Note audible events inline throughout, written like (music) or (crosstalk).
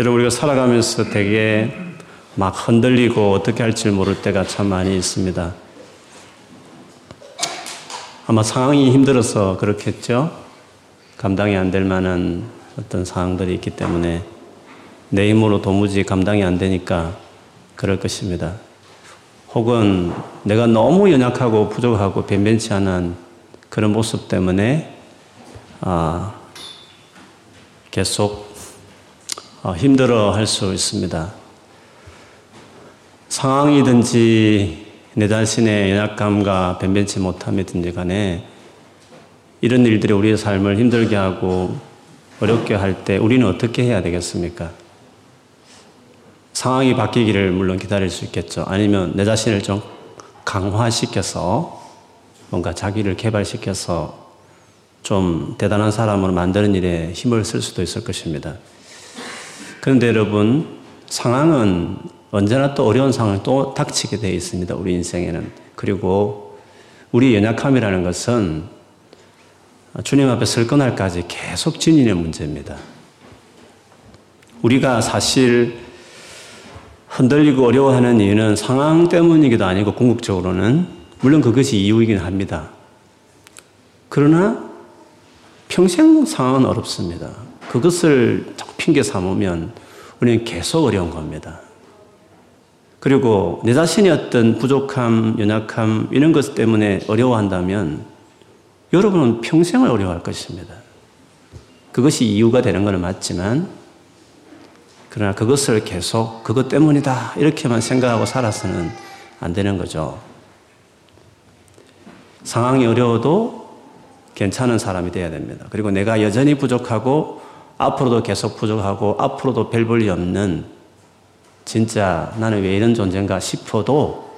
여러분 우리가 살아가면서 되게 막 흔들리고 어떻게 할지 모를 때가 참 많이 있습니다. 아마 상황이 힘들어서 그렇겠죠. 감당이 안 될 만한 어떤 상황들이 있기 때문에 내 힘으로 도무지 감당이 안 되니까 그럴 것입니다. 혹은 내가 너무 연약하고 부족하고 변변치 않은 그런 모습 때문에 아, 계속 어, 힘들어 할 수 있습니다. 상황이든지 내 자신의 연약감과 변변치 못함이든지 간에 이런 일들이 우리의 삶을 힘들게 하고 어렵게 할 때 우리는 어떻게 해야 되겠습니까? 상황이 바뀌기를 물론 기다릴 수 있겠죠. 아니면 내 자신을 좀 강화시켜서 뭔가 자기를 개발시켜서 좀 대단한 사람으로 만드는 일에 힘을 쓸 수도 있을 것입니다. 그런데 여러분, 상황은 언제나 또 어려운 상황이 또 닥치게 되어 있습니다. 우리 인생에는. 그리고 우리 연약함이라는 것은 주님 앞에 설 그날까지 계속 지니는 문제입니다. 우리가 사실 흔들리고 어려워하는 이유는 상황 때문이기도 아니고 궁극적으로는 물론 그것이 이유이긴 합니다. 그러나 평생 상황은 어렵습니다. 그것을 핑계 삼으면 우리는 계속 어려운 겁니다. 그리고 내 자신의 어떤 부족함, 연약함, 이런 것 때문에 어려워한다면 여러분은 평생을 어려워할 것입니다. 그것이 이유가 되는 것은 맞지만, 그러나 그것을 계속 그것 때문이다. 이렇게만 생각하고 살아서는 안 되는 거죠. 상황이 어려워도 괜찮은 사람이 되어야 됩니다. 그리고 내가 여전히 부족하고 앞으로도 계속 부족하고 앞으로도 별 볼이 없는 진짜 나는 왜 이런 존재인가 싶어도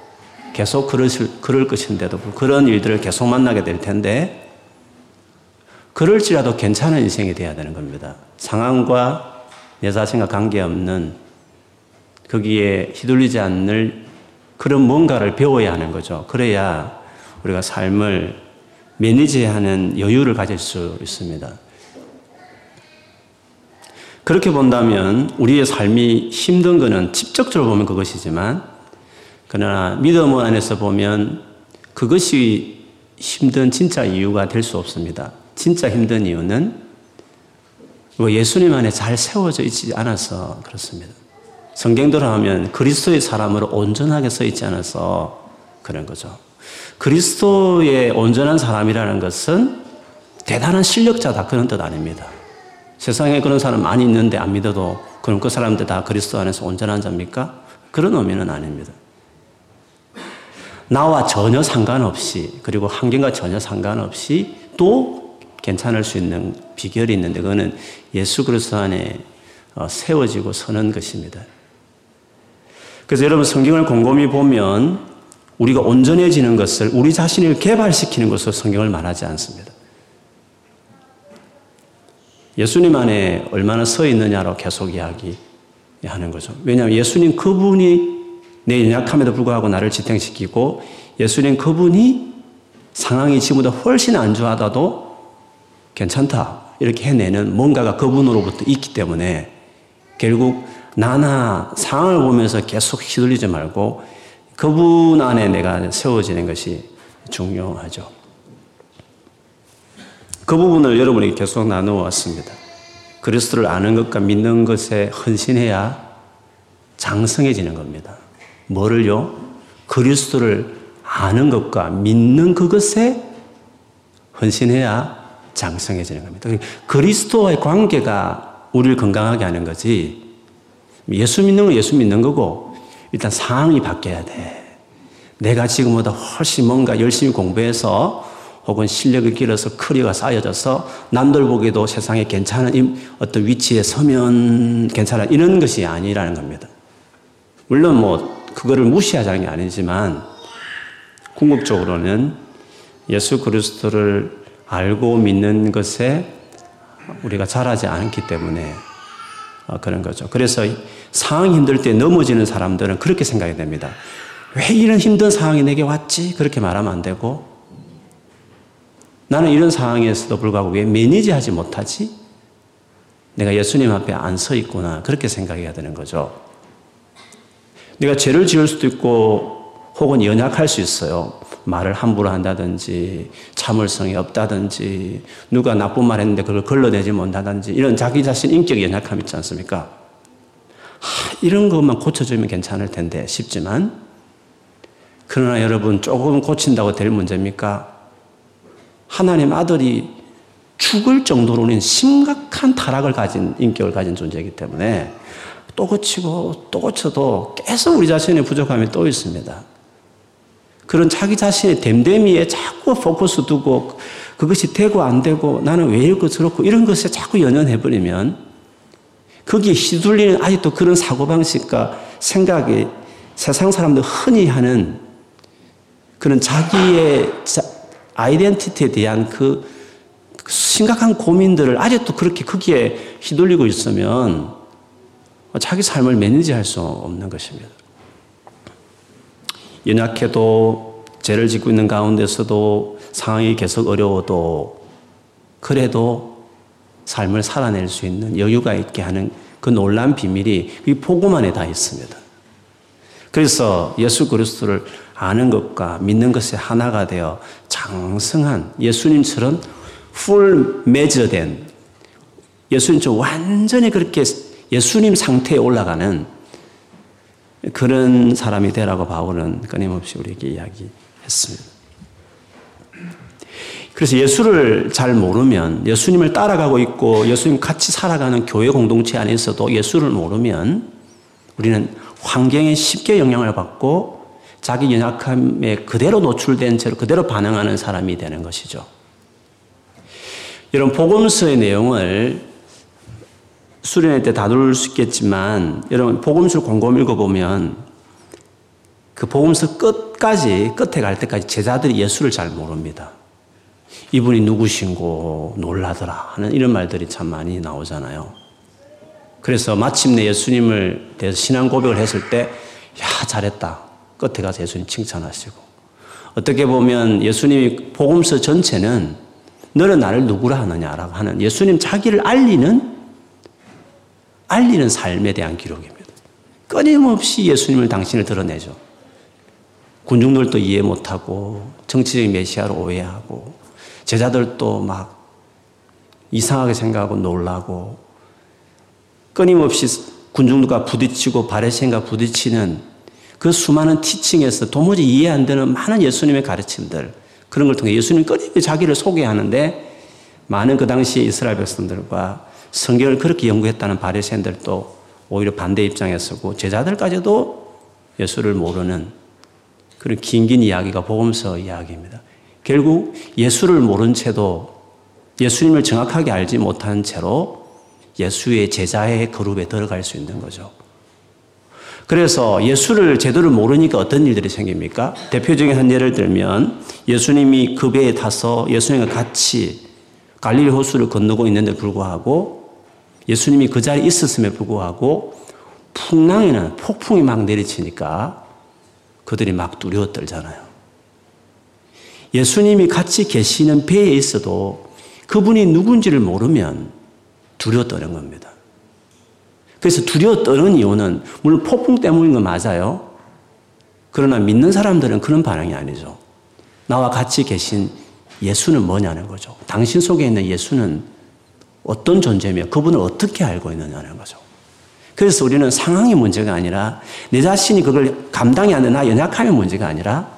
계속 그럴, 그럴 것인데도 그런 일들을 계속 만나게 될 텐데 그럴지라도 괜찮은 인생이 돼야 되는 겁니다. 상황과 내 자신과 관계없는 거기에 휘둘리지 않는 그런 뭔가를 배워야 하는 거죠. 그래야 우리가 삶을 매니지하는 여유를 가질 수 있습니다. 그렇게 본다면 우리의 삶이 힘든 것은 직접적으로 보면 그것이지만 그러나 믿음 안에서 보면 그것이 힘든 진짜 이유가 될 수 없습니다. 진짜 힘든 이유는 예수님 안에 잘 세워져 있지 않아서 그렇습니다. 성경대로 하면 그리스도의 사람으로 온전하게 서 있지 않아서 그런 거죠. 그리스도의 온전한 사람이라는 것은 대단한 실력자다 그런 뜻 아닙니다. 세상에 그런 사람 많이 있는데 안 믿어도 그럼 그 사람들 다 그리스도 안에서 온전한 자입니까? 그런 의미는 아닙니다. 나와 전혀 상관없이 그리고 환경과 전혀 상관없이 또 괜찮을 수 있는 비결이 있는데 그거는 예수 그리스도 안에 어, 세워지고 서는 것입니다. 그래서 여러분 성경을 곰곰이 보면 우리가 온전해지는 것을 우리 자신을 개발시키는 것으로 성경을 말하지 않습니다. 예수님 안에 얼마나 서 있느냐로 계속 이야기하는 거죠. 왜냐하면 예수님 그분이 내 연약함에도 불구하고 나를 지탱시키고 예수님 그분이 상황이 지금보다 훨씬 안좋아도 괜찮다. 이렇게 해내는 뭔가가 그분으로부터 있기 때문에 결국 나나 상황을 보면서 계속 휘둘리지 말고 그분 안에 내가 세워지는 것이 중요하죠. 그 부분을 여러분에게 계속 나누어 왔습니다. 그리스도를 아는 것과 믿는 것에 헌신해야 장성해지는 겁니다. 뭐를요? 그리스도를 아는 것과 믿는 그것에 헌신해야 장성해지는 겁니다. 그리스도와의 관계가 우리를 건강하게 하는 거지. 예수 믿는 건 예수 믿는 거고, 일단 상황이 바뀌어야 돼. 내가 지금보다 훨씬 뭔가 열심히 공부해서 혹은 실력을 길어서 커리어가 쌓여져서 남들 보기에도 세상에 괜찮은 어떤 위치에 서면 괜찮아 이런 것이 아니라는 겁니다. 물론 뭐 그거를 무시하자는 게 아니지만 궁극적으로는 예수 그리스도를 알고 믿는 것에 우리가 잘하지 않기 때문에 어, 그런 거죠. 그래서 상황이 힘들 때 넘어지는 사람들은 그렇게 생각이 됩니다. 왜 이런 힘든 상황이 내게 왔지? 그렇게 말하면 안 되고 나는 이런 상황에서도 불구하고 왜 매니지 하지 못하지? 내가 예수님 앞에 안 서 있구나. 그렇게 생각해야 되는 거죠. 내가 죄를 지을 수도 있고 혹은 연약할 수 있어요. 말을 함부로 한다든지 참을성이 없다든지 누가 나쁜 말 했는데 그걸 걸러내지 못하든지 이런 자기 자신 인격 연약함 있지 않습니까? 하, 이런 것만 고쳐주면 괜찮을 텐데 싶지만 그러나 여러분 조금 고친다고 될 문제입니까? 하나님 아들이 죽을 정도로는 심각한 타락을 가진 인격을 가진 존재이기 때문에 또 고치고 또 고쳐도 계속 우리 자신의 부족함이 또 있습니다. 그런 자기 자신의 됨됨이에 자꾸 포커스 두고 그것이 되고 안 되고 나는 왜 이렇고 저렇고 이런 것에 자꾸 연연해버리면 거기에 휘둘리는 아직도 그런 사고방식과 생각이 세상 사람들 흔히 하는 그런 자기의 아이덴티티에 대한 그 심각한 고민들을 아직도 그렇게 크기에 휘둘리고 있으면 자기 삶을 매니지할 수 없는 것입니다. 연약해도 죄를 짓고 있는 가운데서도 상황이 계속 어려워도 그래도 삶을 살아낼 수 있는 여유가 있게 하는 그 놀란 비밀이 이 복음 안에 다 있습니다. 그래서 예수 그리스도를 아는 것과 믿는 것이 하나가 되어 장성한 예수님처럼 풀 매저된 예수님처럼 완전히 그렇게 예수님 상태에 올라가는 그런 사람이 되라고 바울은 끊임없이 우리에게 이야기했습니다. 그래서 예수를 잘 모르면 예수님을 따라가고 있고 예수님 같이 살아가는 교회 공동체 안에서도 예수를 모르면 우리는 환경에 쉽게 영향을 받고 자기 연약함에 그대로 노출된 채로 그대로 반응하는 사람이 되는 것이죠. 이런 복음서의 내용을 수련회 때 다룰 수 있겠지만 여러분 복음서를 곰곰 읽어보면 그 복음서 끝까지 끝에 갈 때까지 제자들이 예수를 잘 모릅니다. 이분이 누구신고 놀라더라 하는 이런 말들이 참 많이 나오잖아요. 그래서 마침내 예수님을 대해서 신앙 고백을 했을 때, 야, 잘했다. 끝에 가서 예수님 칭찬하시고. 어떻게 보면 예수님이 복음서 전체는 너는 나를 누구라 하느냐라고 하는 예수님 자기를 알리는 알리는 삶에 대한 기록입니다. 끊임없이 예수님을 당신을 드러내죠. 군중들도 이해 못하고 정치적인 메시아로 오해하고 제자들도 막 이상하게 생각하고 놀라고 끊임없이 군중들과 부딪히고 바레신과 부딪히는 그 수많은 티칭에서 도무지 이해 안 되는 많은 예수님의 가르침들 그런 걸 통해 예수님 끊임없이 자기를 소개하는데 많은 그 당시 이스라엘 백성들과 성경을 그렇게 연구했다는 바리새인들도 오히려 반대 입장에 서고 제자들까지도 예수를 모르는 그런 긴긴 이야기가 복음서 이야기입니다. 결국 예수를 모른 채도 예수님을 정확하게 알지 못한 채로 예수의 제자의 그룹에 들어갈 수 있는 거죠. 그래서 예수를 제대로 모르니까 어떤 일들이 생깁니까? 대표적인 한 예를 들면 예수님이 그 배에 타서 예수님과 같이 갈릴리 호수를 건너고 있는데 불구하고 예수님이 그 자리에 있었음에 불구하고 풍랑에는 폭풍이 막 내리치니까 그들이 막 두려워 떨잖아요. 예수님이 같이 계시는 배에 있어도 그분이 누군지를 모르면 두려워 떠는 겁니다. 그래서 두려워 떠는 이유는 물론 폭풍 때문인 건 맞아요. 그러나 믿는 사람들은 그런 반응이 아니죠. 나와 같이 계신 예수는 뭐냐는 거죠. 당신 속에 있는 예수는 어떤 존재며 그분을 어떻게 알고 있느냐는 거죠. 그래서 우리는 상황이 문제가 아니라 내 자신이 그걸 감당이 안 되는 나 연약함의 문제가 아니라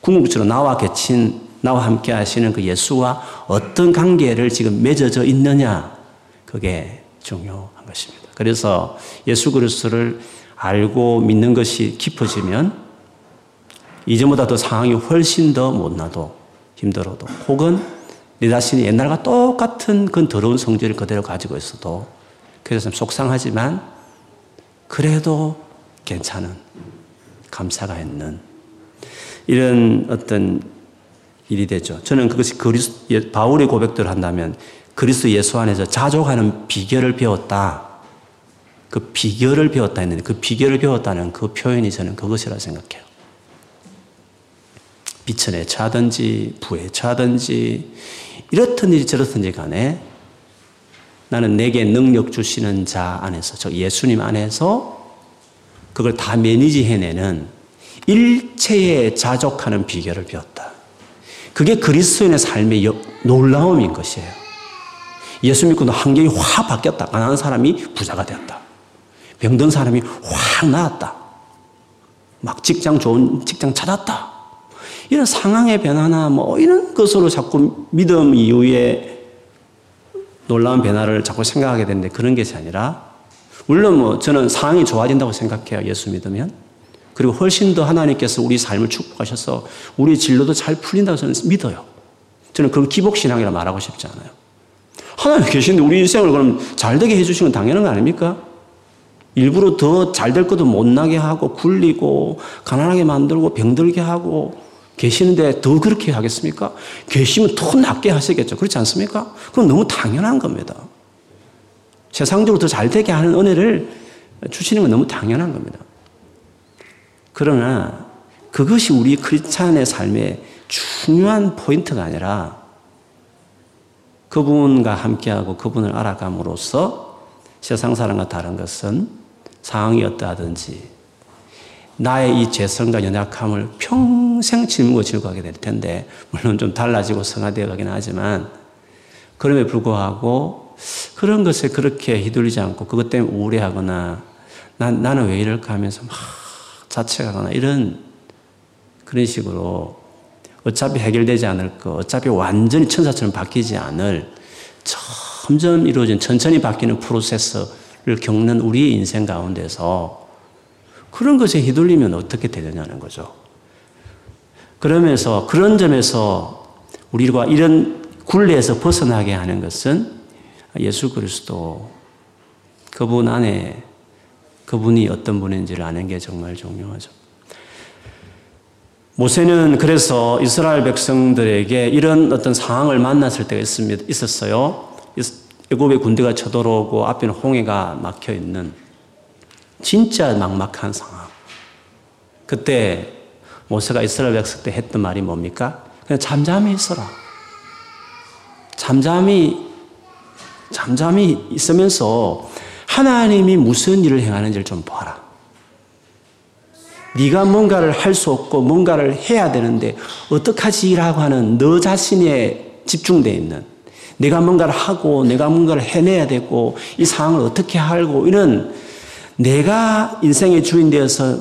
궁극적으로 나와 계신 나와 함께 하시는 그 예수와 어떤 관계를 지금 맺어져 있느냐 그게 중요한 것입니다. 그래서 예수 그리스도를 알고 믿는 것이 깊어지면 이전보다 더 상황이 훨씬 더 못나도 힘들어도 혹은 내 자신이 옛날과 똑같은 그 더러운 성질을 그대로 가지고 있어도 그래서 속상하지만 그래도 괜찮은 감사가 있는 이런 어떤 일이 되죠. 저는 그것이 그리스 예, 바울의 고백들을 한다면 그리스도 예수 안에서 자족하는 비결을 배웠다. 그 비결을 배웠다 했는데 그 비결을 배웠다는 그 표현이 저는 그것이라 생각해요. 비천에 차든지 부에 차든지 이렇든지 저렇든지 간에 나는 내게 능력 주시는 자 안에서, 저 예수님 안에서 그걸 다 매니지 해내는 일체에 자족하는 비결을 배웠다. 그게 그리스도인의 삶의 놀라움인 것이에요. 예수 믿고 환경이 확 바뀌었다. 가난한 사람이 부자가 되었다. 병든 사람이 확 나았다. 막 직장 좋은 직장 찾았다. 이런 상황의 변화나 뭐 이런 것으로 자꾸 믿음 이후에 놀라운 변화를 자꾸 생각하게 되는데 그런 것이 아니라 물론 뭐 저는 상황이 좋아진다고 생각해요. 예수 믿으면. 그리고 훨씬 더 하나님께서 우리 삶을 축복하셔서 우리 진로도 잘 풀린다고 저는 믿어요. 저는 그건 기복신앙이라 말하고 싶지 않아요. 하나님 계신데 우리 인생을 그럼 잘 되게 해주시는 건 당연한 거 아닙니까? 일부러 더 잘 될 것도 못나게 하고 굴리고 가난하게 만들고 병들게 하고 계시는데 더 그렇게 하겠습니까? 계시면 더 낫게 하시겠죠. 그렇지 않습니까? 그건 너무 당연한 겁니다. 세상적으로 더 잘 되게 하는 은혜를 주시는 건 너무 당연한 겁니다. 그러나 그것이 우리 크리스찬의 삶의 중요한 포인트가 아니라 그분과 함께하고 그분을 알아감으로써 세상 사람과 다른 것은 상황이 어떠하든지 나의 이 죄성과 연약함을 평생 짊고 지고 가게 될 텐데 물론 좀 달라지고 성화되어 가긴 하지만 그럼에 불구하고 그런 것에 그렇게 휘둘리지 않고 그것 때문에 우울해하거나 난, 나는 왜 이럴까 하면서 막 자책하거나 이런 그런 식으로 어차피 해결되지 않을 거, 어차피 완전히 천사처럼 바뀌지 않을 점점 이루어진 천천히 바뀌는 프로세스를 겪는 우리의 인생 가운데서 그런 것에 휘둘리면 어떻게 되느냐는 거죠. 그러면서 그런 점에서 우리가 이런 굴레에서 벗어나게 하는 것은 예수 그리스도 그분 안에 그분이 어떤 분인지를 아는 게 정말 중요하죠. 모세는 그래서 이스라엘 백성들에게 이런 어떤 상황을 만났을 때가 있습니다. 있었어요. 애굽의 군대가 쳐들어오고 앞에는 홍해가 막혀 있는 진짜 막막한 상황. 그때 모세가 이스라엘 백성 때 했던 말이 뭡니까? 그냥 잠잠히 있어라. 잠잠히 잠잠히 있으면서 하나님이 무슨 일을 행하는지를 좀 봐라. 네가 뭔가를 할 수 없고 뭔가를 해야 되는데 어떡하지라고 하는 너 자신에 집중되어 있는 내가 뭔가를 하고 내가 뭔가를 해내야 되고 이 상황을 어떻게 하고 이런 내가 인생의 주인 되어서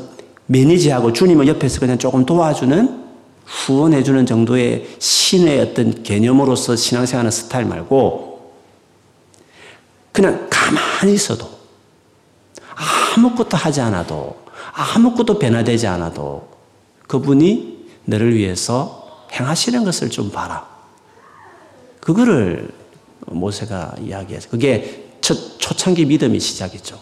매니지하고 주님을 옆에서 그냥 조금 도와주는 후원해주는 정도의 신의 어떤 개념으로서 신앙생활하는 스타일 말고 그냥 가만히 있어도 아무것도 하지 않아도 아무것도 변화되지 않아도 그분이 너를 위해서 행하시는 것을 좀 봐라. 그거를 모세가 이야기해서 그게 첫 초창기 믿음의 시작이죠.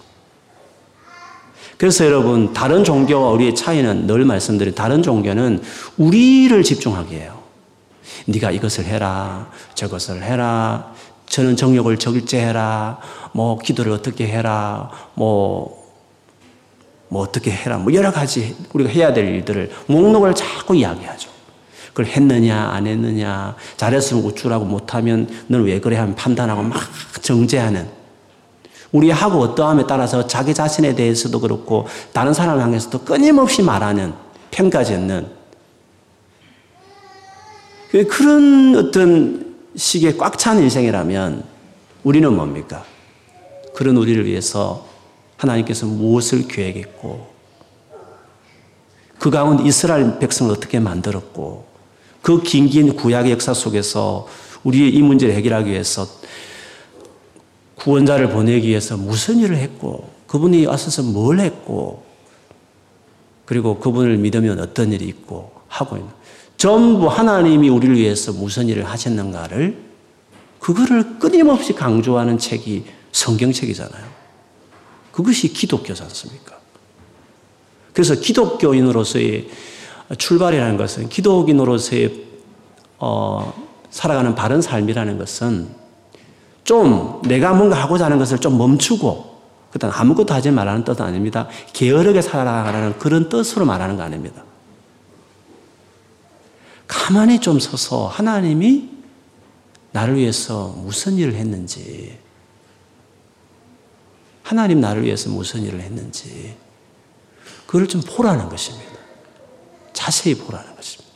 그래서 여러분 다른 종교와 우리의 차이는 늘 말씀드린 다른 종교는 우리를 집중하게 해요. 네가 이것을 해라, 저것을 해라, 저는 정욕을 적일제해라, 뭐 기도를 어떻게 해라, 뭐뭐 어떻게 해라. 뭐 여러 가지 우리가 해야 될 일들을 목록을 자꾸 이야기하죠. 그걸 했느냐, 안 했느냐, 잘했으면 우쭐하고 못하면 너는 왜 그래 하면 판단하고 막 정죄하는. 우리 하고 어떠함에 따라서 자기 자신에 대해서도 그렇고 다른 사람을 향해서도 끊임없이 말하는 평가 짓는 그 그런 어떤 식의 꽉 찬 인생이라면 우리는 뭡니까? 그런 우리를 위해서 하나님께서 무엇을 계획했고 그 가운데 이스라엘 백성을 어떻게 만들었고 그 긴 긴 구약의 역사 속에서 우리의 이 문제를 해결하기 위해서 구원자를 보내기 위해서 무슨 일을 했고 그분이 와서서 뭘 했고 그리고 그분을 믿으면 어떤 일이 있고 하고 있는 전부 하나님이 우리를 위해서 무슨 일을 하셨는가를 그거를 끊임없이 강조하는 책이 성경책이잖아요. 그것이 기독교지 않습니까? 그래서 기독교인으로서의 출발이라는 것은 기독인으로서의 어, 살아가는 바른 삶이라는 것은 좀 내가 뭔가 하고자 하는 것을 좀 멈추고 그다음 아무것도 하지 말라는 뜻은 아닙니다. 게으르게 살아가라는 그런 뜻으로 말하는 거 아닙니다. 가만히 좀 서서 하나님이 나를 위해서 무슨 일을 했는지 하나님 나를 위해서 무슨 일을 했는지 그걸 좀 보라는 것입니다. 자세히 보라는 것입니다.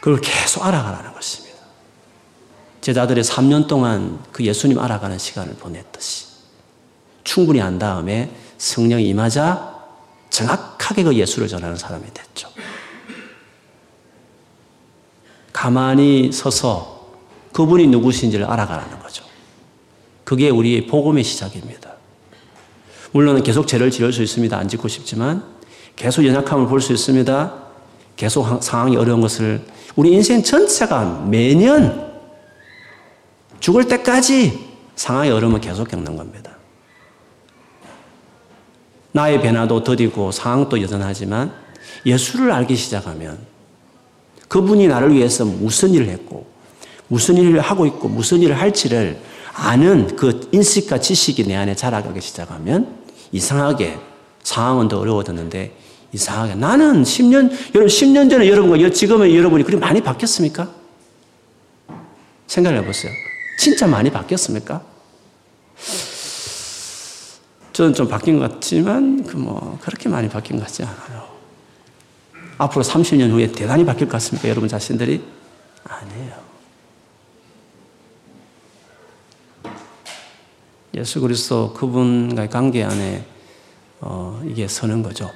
그걸 계속 알아가라는 것입니다. 제자들의 3년 동안 그 예수님 알아가는 시간을 보냈듯이 충분히 한 다음에 성령이 임하자 정확하게 그 예수를 전하는 사람이 됐죠. 가만히 서서 그분이 누구신지를 알아가라는 거죠. 그게 우리의 복음의 시작입니다. 물론 계속 죄를 지을 수 있습니다. 안 짓고 싶지만 계속 연약함을 볼 수 있습니다. 계속 상황이 어려운 것을 우리 인생 전체가 매년 죽을 때까지 상황의 어려움을 계속 겪는 겁니다. 나의 변화도 더디고 상황도 여전하지만 예수를 알기 시작하면 그분이 나를 위해서 무슨 일을 했고 무슨 일을 하고 있고 무슨 일을 할지를 아는 그 인식과 지식이 내 안에 자라가기 시작하면 이상하게 상황은 더 어려워졌는데 이상하게 나는 10년 여러분 10년 전에 여러분과 지금의 여러분이 그리 많이 바뀌었습니까? 생각해 보세요. 진짜 많이 바뀌었습니까? 저는 좀 바뀐 것 같지만 그 뭐 그렇게 많이 바뀐 것 같지 않아요. 앞으로 30년 후에 대단히 바뀔 것 같습니까? 여러분 자신들이? 아니에요. 예수 그리스도 그분과의 관계 안에 어, 이게 서는 거죠.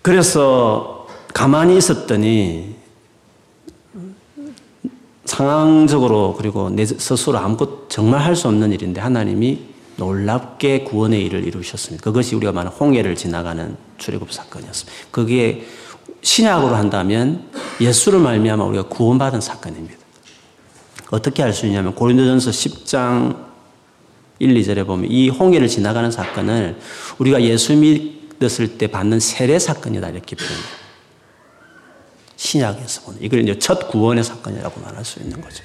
그래서 가만히 있었더니 상황적으로 그리고 내 스스로 아무것도 정말 할 수 없는 일인데 하나님이 놀랍게 구원의 일을 이루셨습니다. 그것이 우리가 말하는 홍해를 지나가는 출애굽 사건이었습니다. 그게 신약으로 한다면 예수를 말미암아 우리가 구원받은 사건입니다. 어떻게 알 수 있냐면 고린도전서 10장 1, 2절에 보면 이 홍해를 지나가는 사건을 우리가 예수 믿었을 때 받는 세례 사건이다 이렇게 표현해요. 신약에서 보는 이걸 이제 첫 구원의 사건이라고 말할 수 있는 거죠.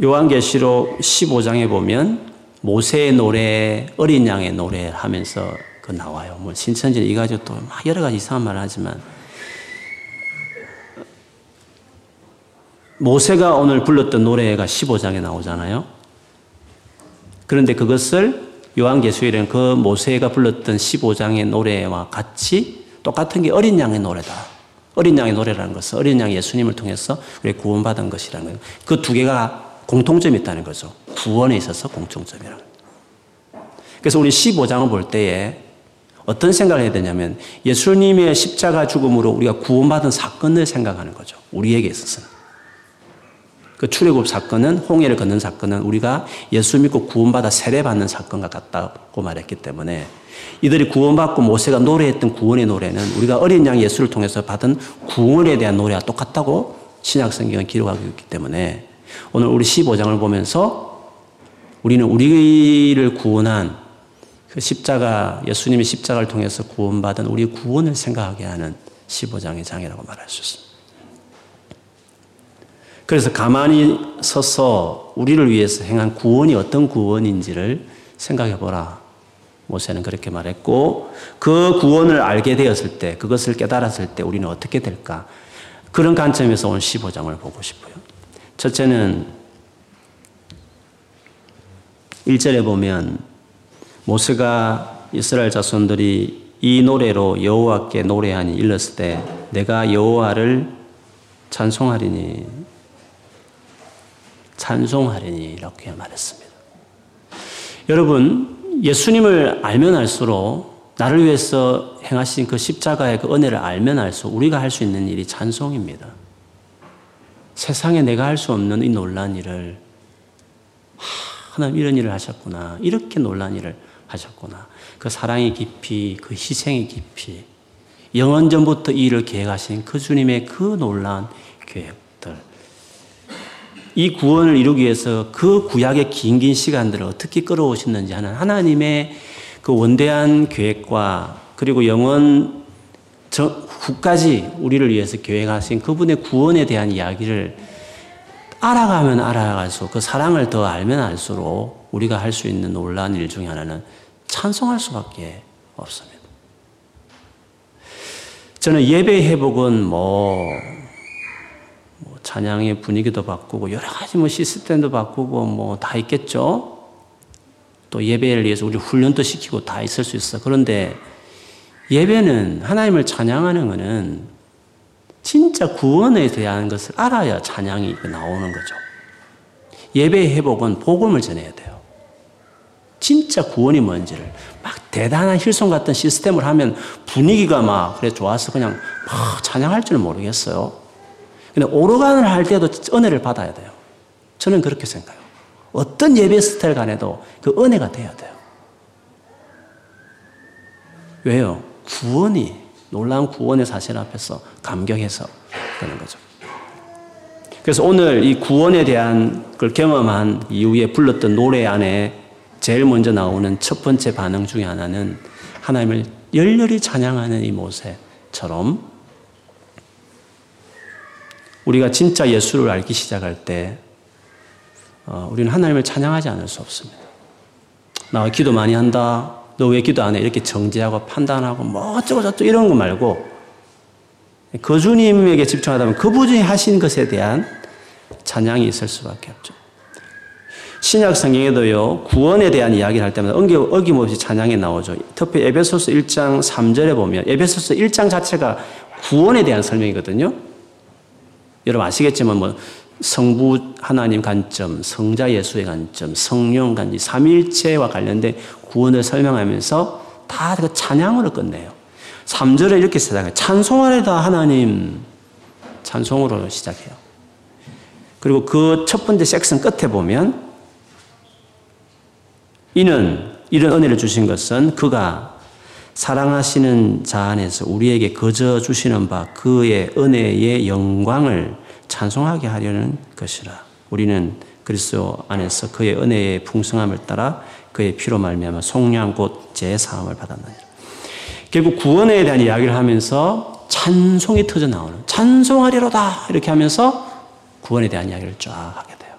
요한계시록 15장에 보면 모세의 노래, 어린 양의 노래 하면서 그 나와요. 뭐 신천지 이 가지고 또 여러 가지 이상한 말을 하지만 모세가 오늘 불렀던 노래가 15장에 나오잖아요. 그런데 그것을 요한계시록에는 그 모세가 불렀던 15장의 노래와 같이 똑같은 게 어린 양의 노래다. 어린 양의 노래라는 것은 어린 양 예수님을 통해서 우리 구원받은 것이라는 거예요. 그 두 개가 공통점이 있다는 거죠. 구원에 있어서 공통점이라는 그래서 우리 15장을 볼 때에 어떤 생각을 해야 되냐면 예수님의 십자가 죽음으로 우리가 구원받은 사건을 생각하는 거죠. 우리에게 있어서는. 그 출애굽 사건은 홍해를 걷는 사건은 우리가 예수 믿고 구원받아 세례받는 사건과 같다고 말했기 때문에 이들이 구원받고 모세가 노래했던 구원의 노래는 우리가 어린 양 예수를 통해서 받은 구원에 대한 노래와 똑같다고 신약 성경은 기록하고 있기 때문에 오늘 우리 15장을 보면서 우리는 우리를 구원한 그 십자가 예수님의 십자가를 통해서 구원받은 우리 구원을 생각하게 하는 15장의 장이라고 말할 수 있습니다. 그래서 가만히 서서 우리를 위해서 행한 구원이 어떤 구원인지를 생각해 보라. 모세는 그렇게 말했고 그 구원을 알게 되었을 때 그것을 깨달았을 때 우리는 어떻게 될까? 그런 관점에서 오늘 15장을 보고 싶어요. 첫째는 1절에 보면 모세가 이스라엘 자손들이 이 노래로 여호와께 노래하니 일렀을 때 내가 여호와를 찬송하리니 찬송하리니 이렇게 말했습니다. 여러분, 예수님을 알면 알수록 나를 위해서 행하신 그 십자가의 그 은혜를 알면 알수록 우리가 할 수 있는 일이 찬송입니다. 세상에 내가 할 수 없는 이 놀란 일을 하나님 이런 일을 하셨구나. 이렇게 놀란 일을 하셨구나. 그 사랑의 깊이, 그 희생의 깊이, 영원 전부터 이 일을 계획하신 그 주님의 그 놀란 계획. 이 구원을 이루기 위해서 그 구약의 긴긴 시간들을 어떻게 끌어오셨는지 하는 하나님의 그 원대한 계획과 그리고 영원 후까지 우리를 위해서 계획하신 그분의 구원에 대한 이야기를 알아가면 알아갈수록 그 사랑을 더 알면 알수록 우리가 할 수 있는 놀라운 일 중에 하나는 찬송할 수밖에 없습니다. 저는 예배 회복은 뭐 찬양의 분위기도 바꾸고 여러 가지 뭐 시스템도 바꾸고 뭐 다 있겠죠. 또 예배를 위해서 우리 훈련도 시키고 다 있을 수 있어. 그런데 예배는 하나님을 찬양하는 것은 진짜 구원에 대한 것을 알아야 찬양이 나오는 거죠. 예배의 회복은 복음을 전해야 돼요. 진짜 구원이 뭔지를 막 대단한 힐송 같은 시스템을 하면 분위기가 막 그래 좋아서 그냥 막 찬양할 줄은 모르겠어요. 근데 오르간을 할 때도 은혜를 받아야 돼요. 저는 그렇게 생각해요. 어떤 예배 스타일 간에도 그 은혜가 돼야 돼요. 왜요? 구원이, 놀라운 구원의 사실 앞에서 감격해서 그런 거죠. 그래서 오늘 이 구원에 대한 걸 경험한 이후에 불렀던 노래 안에 제일 먼저 나오는 첫 번째 반응 중에 하나는 하나님을 열렬히 찬양하는 이 모세처럼 우리가 진짜 예수를 알기 시작할 때 어, 우리는 하나님을 찬양하지 않을 수 없습니다. 나 기도 많이 한다. 너 왜 기도 안 해? 이렇게 정죄하고 판단하고 뭐 어쩌고 저쩌고 이런 거 말고 그 주님에게 집중하다 보면 그분이 하신 것에 대한 찬양이 있을 수밖에 없죠. 신약 성경에도요, 구원에 대한 이야기를 할 때마다 어김없이 찬양이 나오죠. 특히 에베소서 1장 3절에 보면, 에베소서 1장 자체가 구원에 대한 설명이거든요. 여러분 아시겠지만, 뭐, 성부 하나님 관점, 성자 예수의 관점, 성령 관점, 삼일체와 관련된 구원을 설명하면서 다 그 찬양으로 끝내요. 3절에 이렇게 시작해요. 찬송하래다 하나님. 찬송으로 시작해요. 그리고 그 첫 번째 섹션 끝에 보면 이는 이런 은혜를 주신 것은 그가 사랑하시는 자 안에서 우리에게 거저 주시는 바 그의 은혜의 영광을 찬송하게 하려는 것이라. 우리는 그리스도 안에서 그의 은혜의 풍성함을 따라 그의 피로 말미암아 속량 곧 제 사함을 받았느니라. 결국 구원에 대한 이야기를 하면서 찬송이 터져 나오는 찬송하리로다 이렇게 하면서 구원에 대한 이야기를 쫙 하게 돼요.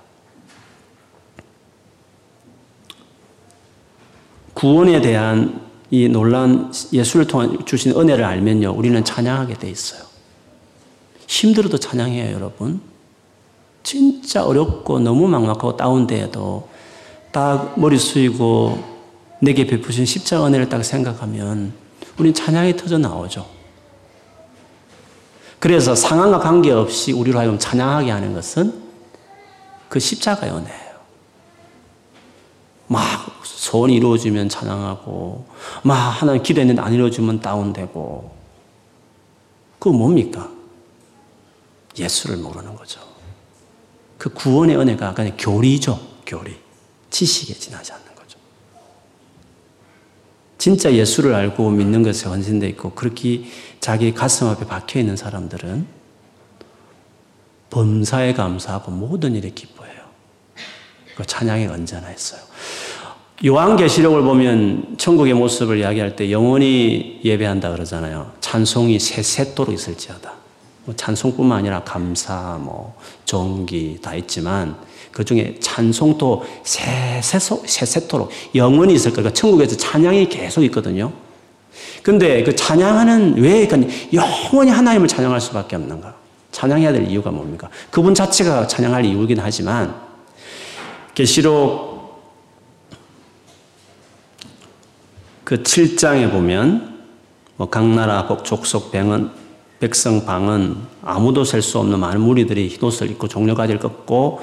구원에 대한 이 놀란 예수를 통한 주신 은혜를 알면요, 우리는 찬양하게 돼 있어요. 힘들어도 찬양해요, 여러분. 진짜 어렵고 너무 막막하고 다운돼도 딱 머리 숙이고 내게 베푸신 십자가 은혜를 딱 생각하면 우린 찬양이 터져 나오죠. 그래서 상황과 관계없이 우리로 하여금 찬양하게 하는 것은 그 십자가의 은혜예요. 막 소원이 이루어지면 찬양하고 막 하나님 기도했는데 안 이루어지면 다운되고 그거 뭡니까? 예수를 모르는 거죠. 그 구원의 은혜가 그냥 교리죠. 교리. 지식에 지나지 않는 거죠. 진짜 예수를 알고 믿는 것에 헌신되 있고 그렇게 자기 가슴 앞에 박혀 있는 사람들은 범사에 감사하고 모든 일에 기뻐해요. 그 찬양에 언제나 있어요. 요한계시록을 보면 천국의 모습을 이야기할 때 영원히 예배한다 그러잖아요. 찬송이 세세토록 있을지어다. 뭐 찬송뿐만 아니라 감사, 뭐 종기 다 있지만 그 중에 찬송도 세세소 세세토록 영원히 있을 거니까 천국에서 찬양이 계속 있거든요. 근데 그 찬양하는 왜 그러니까 영원히 하나님을 찬양할 수밖에 없는가? 찬양해야 될 이유가 뭡니까? 그분 자체가 찬양할 이유이긴 하지만 계시록 그 7장에 보면 뭐 각 나라 족속 병은 백성 방은 아무도 셀 수 없는 많은 무리들이 흰옷을 입고 종려가지를 꺾고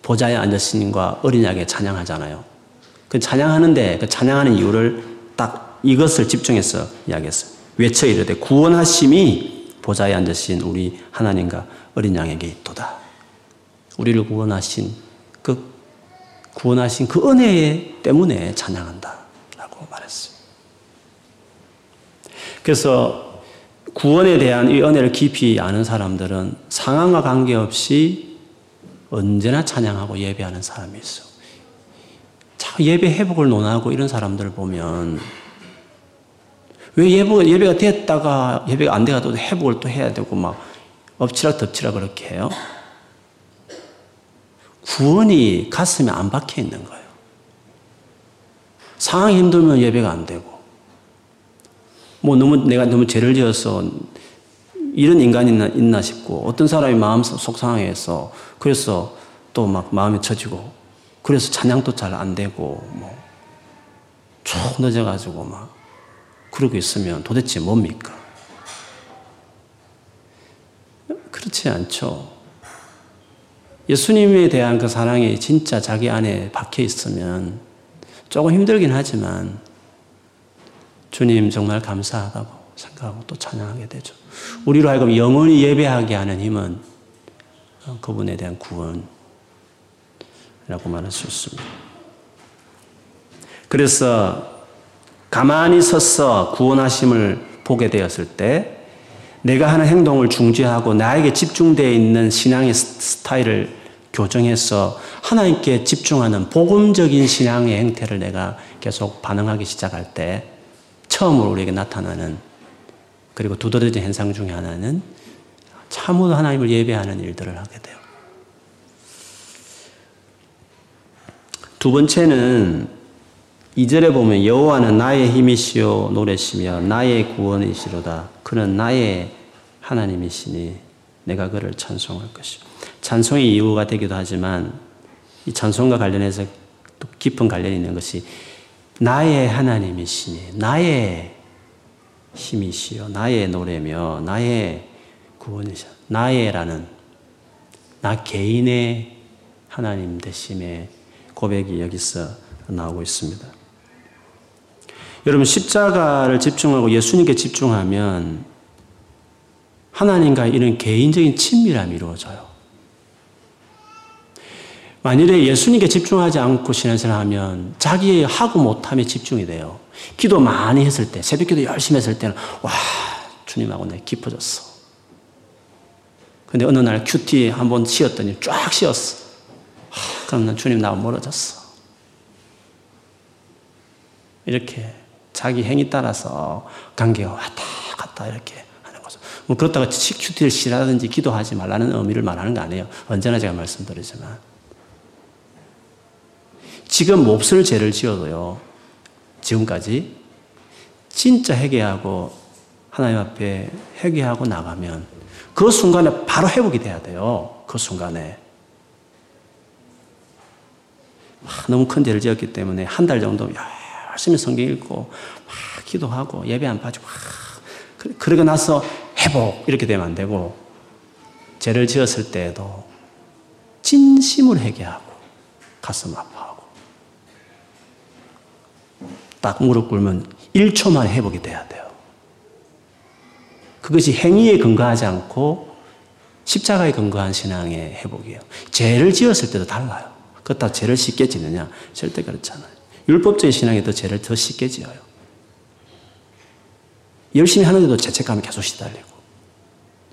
보좌에 앉으신과 어린 양에 찬양하잖아요. 그 찬양하는데 그 찬양하는 이유를 딱 이것을 집중해서 이야기했어요. 외쳐 이르되 구원하심이 보좌에 앉으신 우리 하나님과 어린 양에게 있도다. 우리를 구원하신 그 구원하신 그 은혜 때문에 찬양한다. 말했어요. 그래서 구원에 대한 이 은혜를 깊이 아는 사람들은 상황과 관계없이 언제나 찬양하고 예배하는 사람이 있어. 자, 예배 회복을 논하고 이런 사람들을 보면 왜 예배가, 예배가 됐다가 예배가 안 돼가 또 회복을 또 해야 되고 막 엎치락 덮치락 그렇게 해요? 구원이 가슴에 안 박혀 있는 거예요. 상황이 힘들면 예배가 안 되고, 뭐 너무 내가 너무 죄를 지어서 이런 인간이 있나, 있나 싶고 어떤 사람이 마음 속상해서 그래서 또 막 마음이 처지고 그래서 찬양도 잘 안 되고 뭐 쭉 늦어가지고 막 그러고 있으면 도대체 뭡니까? 그렇지 않죠. 예수님에 대한 그 사랑이 진짜 자기 안에 박혀 있으면 조금 힘들긴 하지만 주님 정말 감사하다고 생각하고 또 찬양하게 되죠. 우리로 하여금 영원히 예배하게 하는 힘은 그분에 대한 구원이라고 말할 수 있습니다. 그래서 가만히 서서 구원하심을 보게 되었을 때 내가 하는 행동을 중지하고 나에게 집중되어 있는 신앙의 스타일을 교정해서 하나님께 집중하는 복음적인 신앙의 행태를 내가 계속 반응하기 시작할 때 처음으로 우리에게 나타나는 그리고 두드러진 현상 중에 하나는 참으로 하나님을 예배하는 일들을 하게 돼요. 두 번째는 이절에 보면 여호와는 나의 힘이시요 노래시며 나의 구원이시로다. 그는 나의 하나님이시니 내가 그를 찬송할 것이요. 찬송의 이유가 되기도 하지만 이 찬송과 관련해서 또 깊은 관련이 있는 것이 나의 하나님이시니 나의 힘이시요 나의 노래며 나의 구원이시 나의라는 나 개인의 하나님 되심의 고백이 여기서 나오고 있습니다. 여러분 십자가를 집중하고 예수님께 집중하면 하나님과 이런 개인적인 친밀함이 이루어져요. 만일에 예수님께 집중하지 않고 신앙생활 하면 자기의 하고 못함에 집중이 돼요. 기도 많이 했을 때, 새벽 기도 열심히 했을 때는, 와, 주님하고 내 깊어졌어. 근데 어느 날 큐티 한번 쉬었더니 쫙 쉬었어. 하, 그럼 난 주님 나하고 멀어졌어. 이렇게 자기 행위 따라서 관계가 왔다 갔다 이렇게 하는 거죠. 뭐 그렇다고 큐티를 싫어하든지 기도하지 말라는 의미를 말하는 거 아니에요. 언제나 제가 말씀드리지만. 지금 몹쓸 죄를 지어도요, 지금까지 진짜 회개하고 하나님 앞에 회개하고 나가면 그 순간에 바로 회복이 돼야 돼요. 그 순간에. 너무 큰 죄를 지었기 때문에 한 달 정도 열심히 성경 읽고 막 기도하고 예배 안 빠지고 막 그러고 나서 회복 이렇게 되면 안 되고 죄를 지었을 때에도 진심을 회개하고 가슴 아파하고 딱 무릎 꿇으면 1초 만에 회복이 돼야 돼요. 그것이 행위에 근거하지 않고 십자가에 근거한 신앙의 회복이에요. 죄를 지었을 때도 달라요. 그렇다 죄를 쉽게 지느냐? 절대 그렇지 않아요. 율법적인 신앙이 더 죄를 더 쉽게 지어요. 열심히 하는데도 죄책감이 계속 시달리고,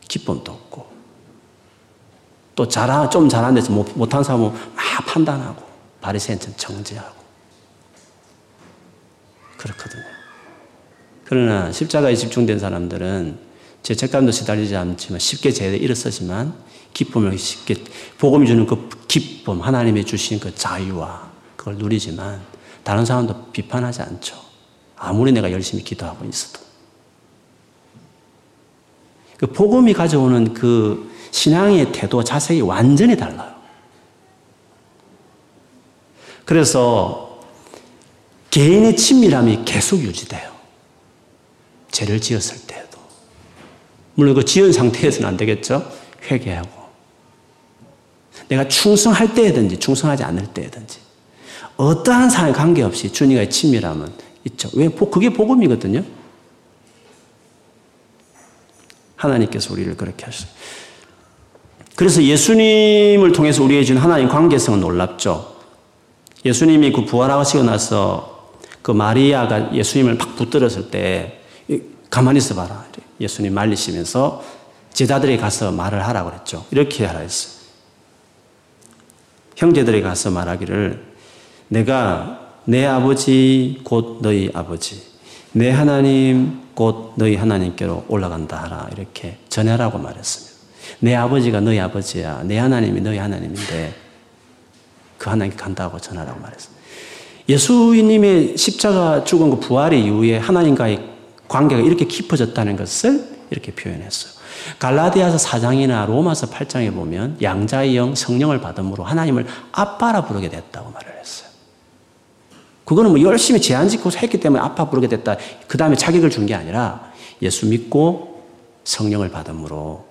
기쁨도 없고, 또 잘하, 좀 잘하는 데서 못, 못한 사람은 막 판단하고, 바리새인처럼 정죄하고. 그렇거든요. 그러나 십자가에 집중된 사람들은 죄책감도 시달리지 않지만 쉽게 죄에 일어서지만 기쁨을 쉽게 복음이 주는 그 기쁨 하나님이 주신 그 자유와 그걸 누리지만 다른 사람도 비판하지 않죠. 아무리 내가 열심히 기도하고 있어도. 그 복음이 가져오는 그 신앙의 태도, 자색이 완전히 달라요. 그래서 개인의 친밀함이 계속 유지돼요. 죄를 지었을 때에도. 물론 그 지은 상태에서는 안 되겠죠? 회개하고. 내가 충성할 때든지 충성하지 않을 때든지. 어떠한 사람에 관계없이 주님과의 친밀함은 있죠. 왜? 그게 복음이거든요. 하나님께서 우리를 그렇게 하셨어요. 그래서 예수님을 통해서 우리에게 준 하나님 관계성은 놀랍죠. 예수님이 그 부활하시고 나서 그 마리아가 예수님을 막 붙들었을 때 가만히 있어 봐라. 예수님 말리시면서 제자들이 가서 말을 하라고 그랬죠. 이렇게 하라 했어요. 형제들이 가서 말하기를 내가 내 아버지 곧 너희 아버지 내 하나님 곧 너희 하나님께로 올라간다 하라 이렇게 전해라고 말했습니다. 내 아버지가 너희 아버지야. 내 하나님이 너희 하나님인데 그 하나님께 간다고 전하라고 말했습니다. 예수님의 십자가 죽은 그 부활의 이후에 하나님과의 관계가 이렇게 깊어졌다는 것을 이렇게 표현했어요. 갈라디아서 4장이나 로마서 8장에 보면 양자의 영 성령을 받음으로 하나님을 아빠라 부르게 됐다고 말을 했어요. 그거는 뭐 열심히 제한 짓고 했기 때문에 아빠 부르게 됐다. 그 다음에 자격을 준 게 아니라 예수 믿고 성령을 받음으로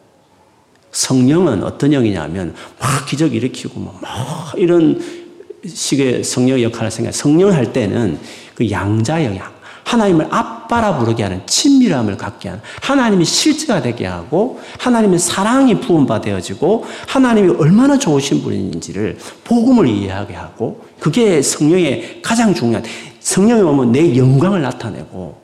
성령은 어떤 영이냐면 막 기적 일으키고 막 이런 식의 성령의 역할을 생각. 성령 할 때는 그 양자 영향, 하나님을 아빠라 부르게 하는 친밀함을 갖게 하는 하나님이 실제가 되게 하고 하나님의 사랑이 부음받아지고 하나님이 얼마나 좋으신 분인지를 복음을 이해하게 하고 그게 성령의 가장 중요한 성령이 오면 내 영광을 나타내고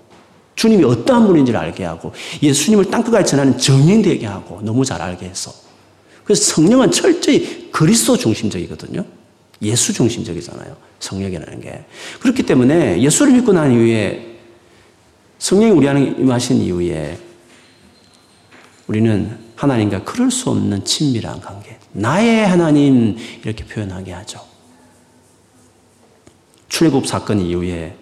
주님이 어떠한 분인지를 알게 하고 예수님을 땅끝까지 전하는 정인 되게 하고 너무 잘 알게 해서 그래서 성령은 철저히 그리스도 중심적이거든요. 예수 중심적이잖아요. 성령이라는 게. 그렇기 때문에 예수를 믿고 난 이후에 성령이 우리 안에 임하신 이후에 우리는 하나님과 그럴 수 없는 친밀한 관계. 나의 하나님 이렇게 표현하게 하죠. 출애굽 사건 이후에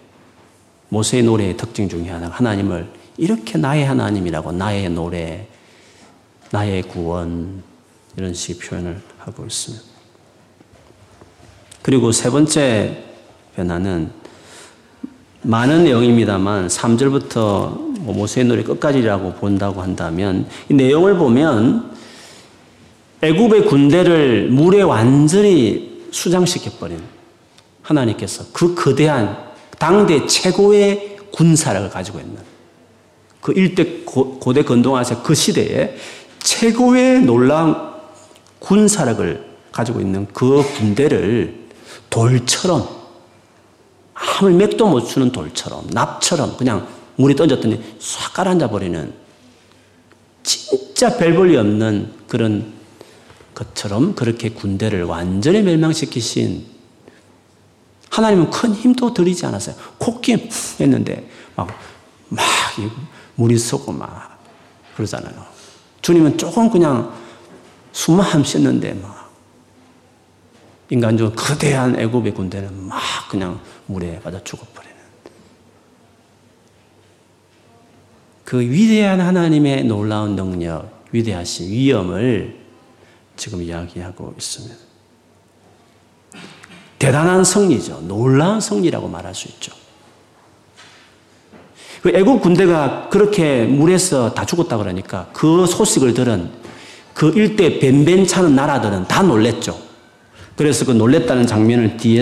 모세의 노래의 특징 중에 하나가 하나님을 이렇게 나의 하나님이라고 나의 노래, 나의 구원 이런 식의 표현을 하고 있습니다. 그리고 세 번째 변화는 많은 내용입니다만 3절부터 뭐 모세의 노래 끝까지라고 본다고 한다면 이 내용을 보면 애굽의 군대를 물에 완전히 수장시켜 버린 하나님께서 그 거대한 당대 최고의 군사력을 가지고 있는 그 일대 고 대 건동아시아 그 시대에 최고의 놀라운 군사력을 가지고 있는 그 군대를 돌처럼 아무 맥도 못 추는 돌처럼 납처럼 그냥 물에 던졌더니 싹 가라앉아 버리는 진짜 별 볼이 없는 그런 것처럼 그렇게 군대를 완전히 멸망시키신 하나님은 큰 힘도 들이지 않았어요. 콧김 했는데 막, 막 물이 솟고 막 그러잖아요. 주님은 조금 그냥 숨만 쉬었는데 막 인간적으로 거대한 애굽의 군대는 막 그냥 물에 빠져 죽어버리는 그 위대한 하나님의 놀라운 능력, 위대하신 위엄을 지금 이야기하고 있습니다. 대단한 승리죠. 놀라운 승리라고 말할 수 있죠. 그 애국 군대가 그렇게 물에서 다 죽었다 그러니까 그 소식을 들은 그 일대 뱀뱀 차는 나라들은 다 놀랬죠. 그래서 그 놀랬다는 장면을 뒤에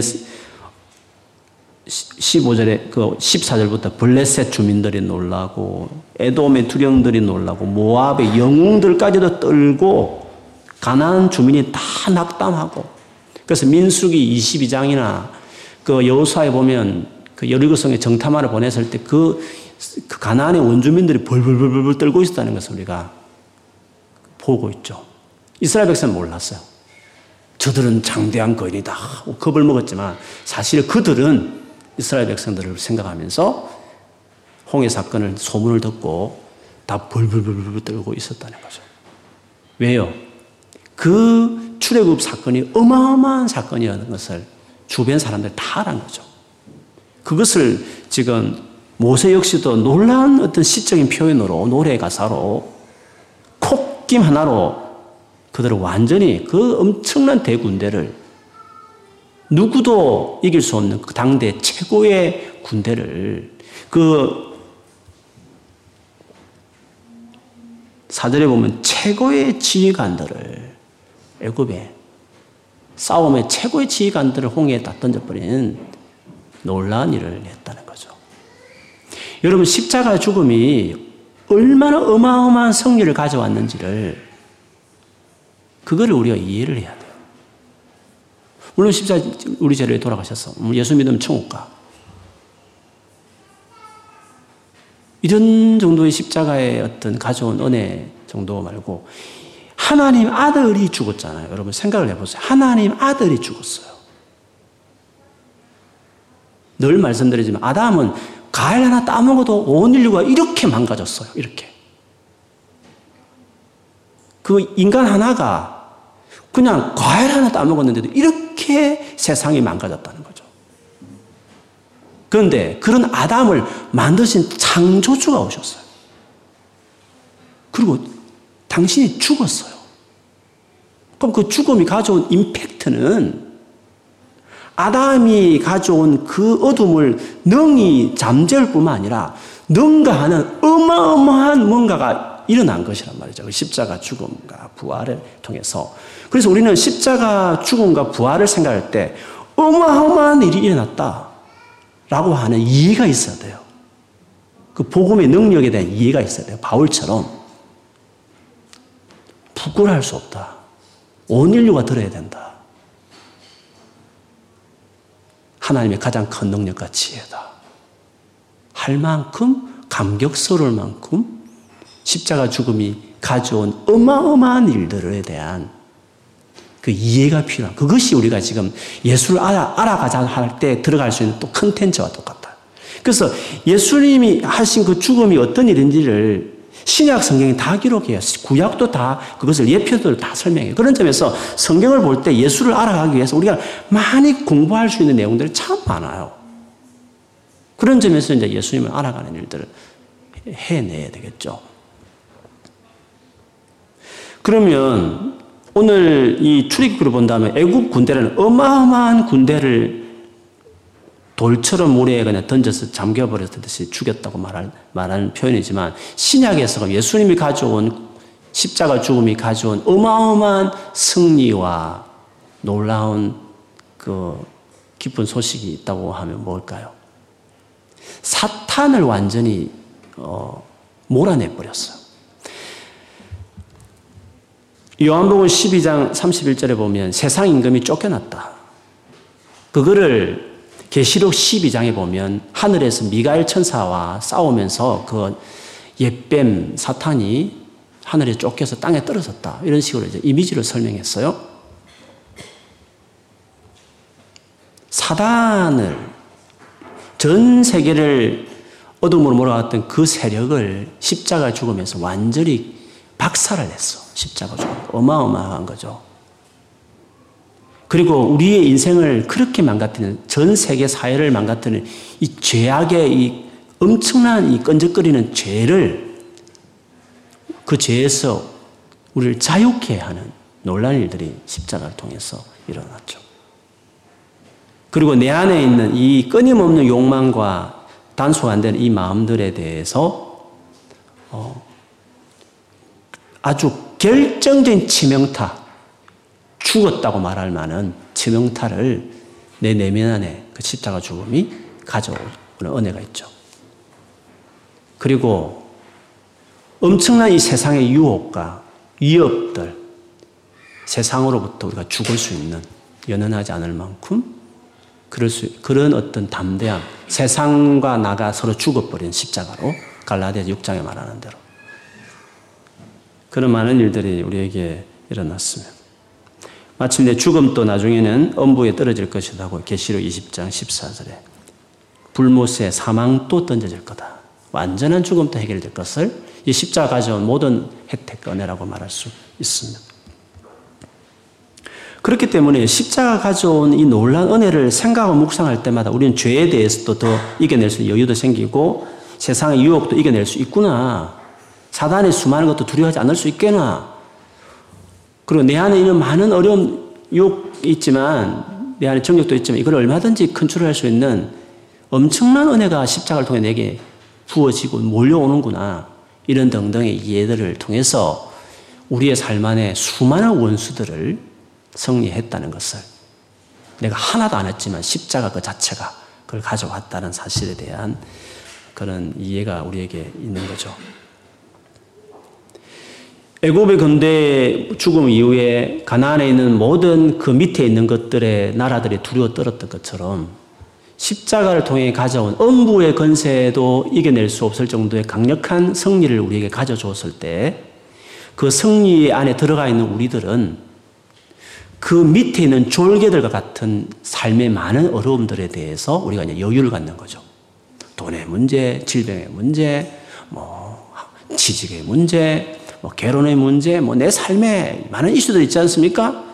15절에 그 14절부터 블레셋 주민들이 놀라고 에돔의 두령들이 놀라고 모압의 영웅들까지도 떨고 가나안 주민이 다 낙담하고 그래서 민수기 22장이나 그 여호수아에 보면 그 여리고성에 정탐하러 보냈을 때그 그 가나안의 원주민들이 벌벌벌벌 떨고 있었다는 것을 우리가 보고 있죠. 이스라엘 백성은 몰랐어요. 저들은 장대한 거인이다. 겁을 먹었지만 사실 그들은 이스라엘 백성들을 생각하면서 홍해 사건을 소문을 듣고 다 벌벌벌벌 떨고 있었다는 거죠. 왜요? 그 출애굽 사건이 어마어마한 사건이라는 것을 주변 사람들 다 알은 거죠. 그것을 지금 모세 역시도 놀라운 어떤 시적인 표현으로 노래 가사로 콧김 하나로 그들을 완전히 그 엄청난 대군대를 누구도 이길 수 없는 그 당대 최고의 군대를 그 사절에 보면 최고의 지휘관들을 애굽에 싸움의 최고의 지휘관들을 홍해에 다 던져버린 놀라운 일을 했다는 거죠. 여러분 십자가 죽음이 얼마나 어마어마한 승리를 가져왔는지를 그거를 우리가 이해를 해야 돼요. 물론 십자 우리 죄를 돌아가셨어. 예수 믿으면 천국 가. 이런 정도의 십자가의 어떤 가져온 은혜 정도 말고 하나님 아들이 죽었잖아요. 여러분 생각을 해보세요. 하나님 아들이 죽었어요. 늘 말씀드리지만 아담은 과일 하나 따먹어도 온 인류가 이렇게 망가졌어요. 이렇게. 그 인간 하나가 그냥 과일 하나 따먹었는데도 이렇게 세상이 망가졌다는 거죠. 그런데 그런 아담을 만드신 창조주가 오셨어요. 그리고 당신이 죽었어요. 그럼 그 죽음이 가져온 임팩트는 아담이 가져온 그 어둠을 능히 잠재울 뿐만 아니라 능가하는 어마어마한 뭔가가 일어난 것이란 말이죠. 그 십자가 죽음과 부활을 통해서. 그래서 우리는 십자가 죽음과 부활을 생각할 때 어마어마한 일이 일어났다. 라고 하는 이해가 있어야 돼요. 그 복음의 능력에 대한 이해가 있어야 돼요. 바울처럼. 부끄러워할 수 없다. 온 인류가 들어야 된다. 하나님의 가장 큰 능력과 지혜다. 할 만큼 감격스러울 만큼 십자가 죽음이 가져온 어마어마한 일들에 대한 그 이해가 필요한 그것이 우리가 지금 예수를 알아, 알아가자 할 때 들어갈 수 있는 또 컨텐츠와 똑같다. 그래서 예수님이 하신 그 죽음이 어떤 일인지를 신약 성경이 다 기록해요. 구약도 다 그것을 예표들 다 설명해요. 그런 점에서 성경을 볼 때 예수를 알아가기 위해서 우리가 많이 공부할 수 있는 내용들이 참 많아요. 그런 점에서 이제 예수님을 알아가는 일들을 해내야 되겠죠. 그러면 오늘 이 출애굽기를 본다면 애국 군대라는 어마어마한 군대를 돌처럼 모래에 그냥 던져서 잠겨버렸듯이 죽였다고 말할, 말하는 표현이지만 신약에서 예수님이 가져온 십자가 죽음이 가져온 어마어마한 승리와 놀라운 그 기쁜 소식이 있다고 하면 뭘까요? 사탄을 완전히 어, 몰아내 버렸어요. 요한복음 12장 31절에 보면 세상 임금이 쫓겨났다. 그거를 계시록 12장에 보면 하늘에서 미가엘 천사와 싸우면서 그 옛뱀 사탄이 하늘에 쫓겨서 땅에 떨어졌다. 이런 식으로 이제 이미지를 설명했어요. 사단을 전 세계를 어둠으로 몰아갔던 그 세력을 십자가 죽으면서 완전히 박살을 냈어. 십자가 죽음. 어마어마한 거죠. 그리고 우리의 인생을 그렇게 망가뜨리는 전 세계 사회를 망가뜨리는 이 죄악의 이 엄청난 이 끈적거리는 죄를 그 죄에서 우리를 자유케 하는 놀란 일들이 십자가를 통해서 일어났죠. 그리고 내 안에 있는 이 끊임없는 욕망과 단속 안 되는 이 마음들에 대해서 어 아주 결정적인 치명타, 죽었다고 말할 만한 치명타를 내 내면 안에 그 십자가 죽음이 가져오는 은혜가 있죠. 그리고 엄청난 이 세상의 유혹과 위협들, 세상으로부터 우리가 죽을 수 있는 연연하지 않을 만큼 그럴 수, 그런 어떤 담대함, 세상과 나가 서로 죽어버린 십자가로 갈라디아 6장에 말하는 대로 그런 많은 일들이 우리에게 일어났습니다. 마침내 죽음도 나중에는 엄부에 떨어질 것이라고 계시록 20장 14절에 불못에 사망도 던져질 거다. 완전한 죽음도 해결될 것을 이 십자가 가져온 모든 혜택, 은혜라고 말할 수 있습니다. 그렇기 때문에 십자가 가져온 이 놀란 은혜를 생각하고 묵상할 때마다 우리는 죄에 대해서도 더 이겨낼 수 있는 여유도 생기고 세상의 유혹도 이겨낼 수 있구나. 사단의 수많은 것도 두려워하지 않을 수 있겠나. 그리고 내 안에 있는 많은 어려움, 욕이 있지만, 내 안에 정력도 있지만, 이걸 얼마든지 컨트롤할 수 있는 엄청난 은혜가 십자가를 통해 내게 부어지고 몰려오는구나. 이런 등등의 이해들을 통해서 우리의 삶 안에 수많은 원수들을 승리했다는 것을 내가 하나도 안 했지만 십자가 그 자체가 그걸 가져왔다는 사실에 대한 그런 이해가 우리에게 있는 거죠. 애굽의 근대 죽음 이후에 가나안에 있는 모든 그 밑에 있는 것들의 나라들이 두려워 떨었던 것처럼 십자가를 통해 가져온 엄부의 건세도 이겨낼 수 없을 정도의 강력한 승리를 우리에게 가져줬을 때 그 승리 안에 들어가 있는 우리들은 그 밑에 있는 졸개들과 같은 삶의 많은 어려움들에 대해서 우리가 이제 여유를 갖는 거죠. 돈의 문제, 질병의 문제, 뭐, 취직의 문제, 뭐 결혼의 문제, 뭐 내 삶에 많은 이슈들 있지 않습니까?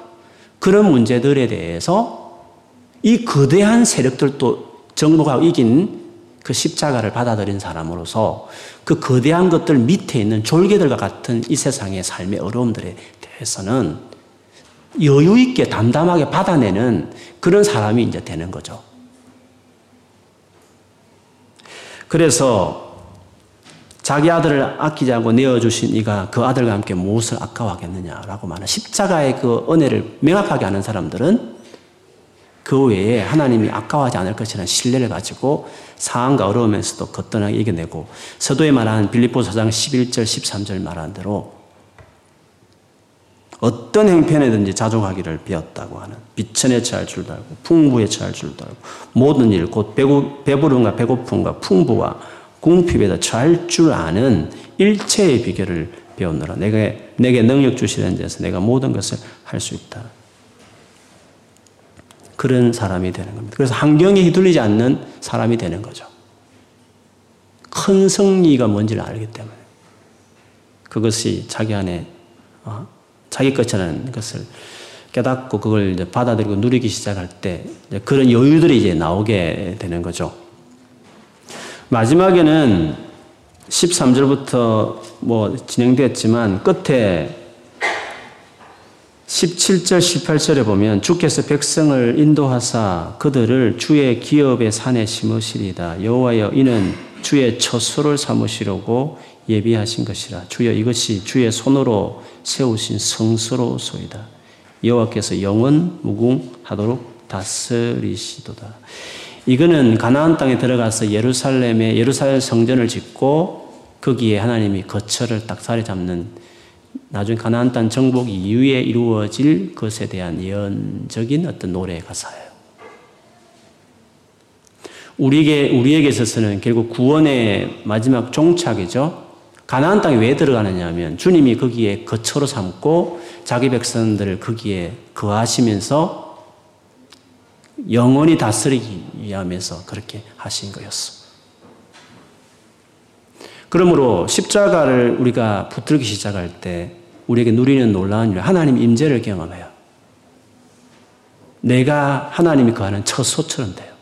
그런 문제들에 대해서 이 거대한 세력들도 정복하고 이긴 그 십자가를 받아들인 사람으로서 그 거대한 것들 밑에 있는 졸개들과 같은 이 세상의 삶의 어려움들에 대해서는 여유 있게 담담하게 받아내는 그런 사람이 이제 되는 거죠. 그래서 자기 아들을 아끼지 않고 내어주신 이가 그 아들과 함께 무엇을 아까워하겠느냐라고 말하는 십자가의 그 은혜를 명확하게 아는 사람들은 그 외에 하나님이 아까워하지 않을 것이라는 신뢰를 가지고 상황과 어려움에서도 거뜬하게 이겨내고 서도에 말하는 빌립보 4장 11절 13절 말하는 대로 어떤 행편에든지 자족하기를 배웠다고 하는 비천에 처할 줄도 알고 풍부에 처할 줄도 알고 모든 일 곧 배부름과 배고픔과 풍부와 궁핍에다 처할 줄 아는 일체의 비결을 배웠노라 내게, 내게 능력 주시는 데서 내가 모든 것을 할 수 있다. 그런 사람이 되는 겁니다. 그래서 환경에 휘둘리지 않는 사람이 되는 거죠. 큰 승리가 뭔지를 알기 때문에. 그것이 자기 안에, 어, 자기 것이라는 것을 깨닫고 그걸 이제 받아들이고 누리기 시작할 때 그런 여유들이 이제 나오게 되는 거죠. 마지막에는 13절부터 뭐 진행됐지만 끝에 17절, 18절에 보면 주께서 백성을 인도하사 그들을 주의 기업의 산에 심으시리다. 여호와여 이는 주의 처소를 삼으시려고 예비하신 것이라. 주여 이것이 주의 손으로 세우신 성소로소이다. 여호와께서 영원 무궁하도록 다스리시도다. 이거는 가나안 땅에 들어가서 예루살렘에 예루살렘 성전을 짓고 거기에 하나님이 거처를 딱 자리 잡는 나중에 가나안 땅 정복 이후에 이루어질 것에 대한 예언적인 어떤 노래 가사예요. 우리에게 우리에게 있어서는 결국 구원의 마지막 종착이죠. 가나안 땅에 왜 들어가느냐 하면 주님이 거기에 거처로 삼고 자기 백성들을 거기에 거하시면서 영원히 다스리기 위함에서 그렇게 하신 거였어. 그러므로 십자가를 우리가 붙들기 시작할 때 우리에게 누리는 놀라운 일, 하나님 임재를 경험해요. 내가 하나님이 거하는 처소처럼 돼요.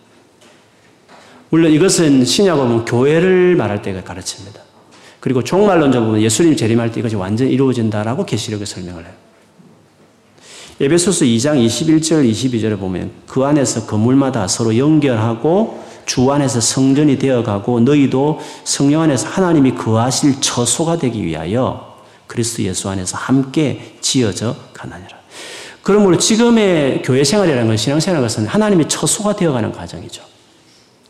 물론 이것은 신약을 보면 교회를 말할 때 가르칩니다. 그리고 종말론적 보면 예수님 재림할 때 이것이 완전히 이루어진다라고 계시록에 설명을 해요. 에베소서 2장 21절 22절에 보면 그 안에서 건물마다 서로 연결하고 주 안에서 성전이 되어가고 너희도 성령 안에서 하나님이 거하실 처소가 되기 위하여 그리스도 예수 안에서 함께 지어져 가나니라. 그러므로 지금의 교회 생활이라는 건 신앙생활 것은 하나님의 처소가 되어가는 과정이죠.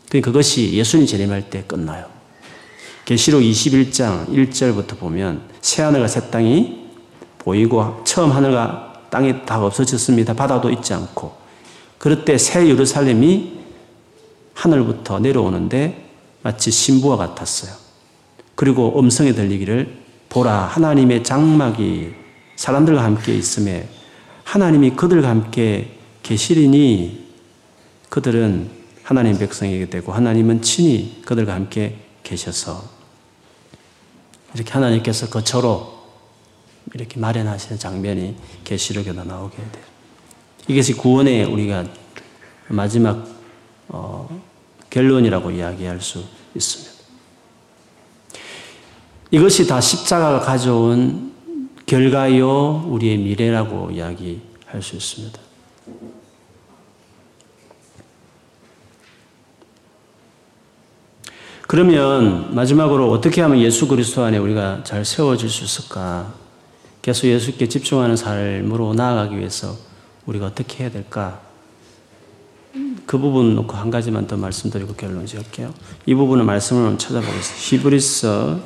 그것이 예수님 재림할 때 끝나요. 계시록 21장 1절부터 보면 새 하늘과 새 땅이 보이고 처음 하늘과 땅이 다 없어졌습니다. 바다도 있지 않고 그럴 때 새 예루살렘이 하늘부터 내려오는데 마치 신부와 같았어요. 그리고 음성이 들리기를 보라 하나님의 장막이 사람들과 함께 있음에 하나님이 그들과 함께 계시리니 그들은 하나님 백성이게 되고 하나님은 친히 그들과 함께 계셔서 이렇게 하나님께서 거처로 이렇게 마련하시는 장면이 계시록에도 나오게 돼요. 이것이 구원의 우리가 마지막 어, 결론이라고 이야기할 수 있습니다. 이것이 다 십자가가 가져온 결과요 우리의 미래라고 이야기할 수 있습니다. 그러면 마지막으로 어떻게 하면 예수 그리스도 안에 우리가 잘 세워질 수 있을까? 계속 예수께 집중하는 삶으로 나아가기 위해서 우리가 어떻게 해야 될까? 그 부분 놓고 한 가지만 더 말씀드리고 결론 지을게요. 이 부분의 말씀을 찾아보겠습니다. 히브리서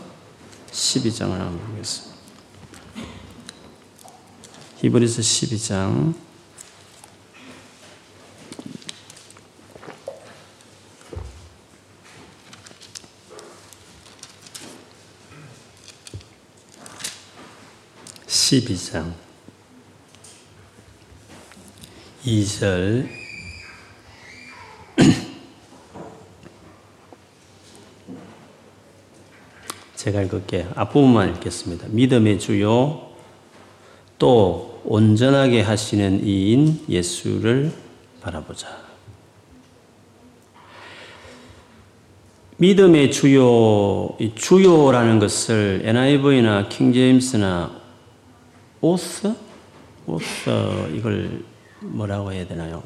12장을 한번 보겠습니다. 히브리서 12장 12장 2절 (clears throat) 제가 읽을게요. 앞부분만 읽겠습니다. 믿음의 주요 또 온전하게 하시는 이인 예수를 바라보자. 믿음의 주요, 주요라는 것을 NIV나 킹제임스나 오스? 오스, 이걸 뭐라고 해야 되나요?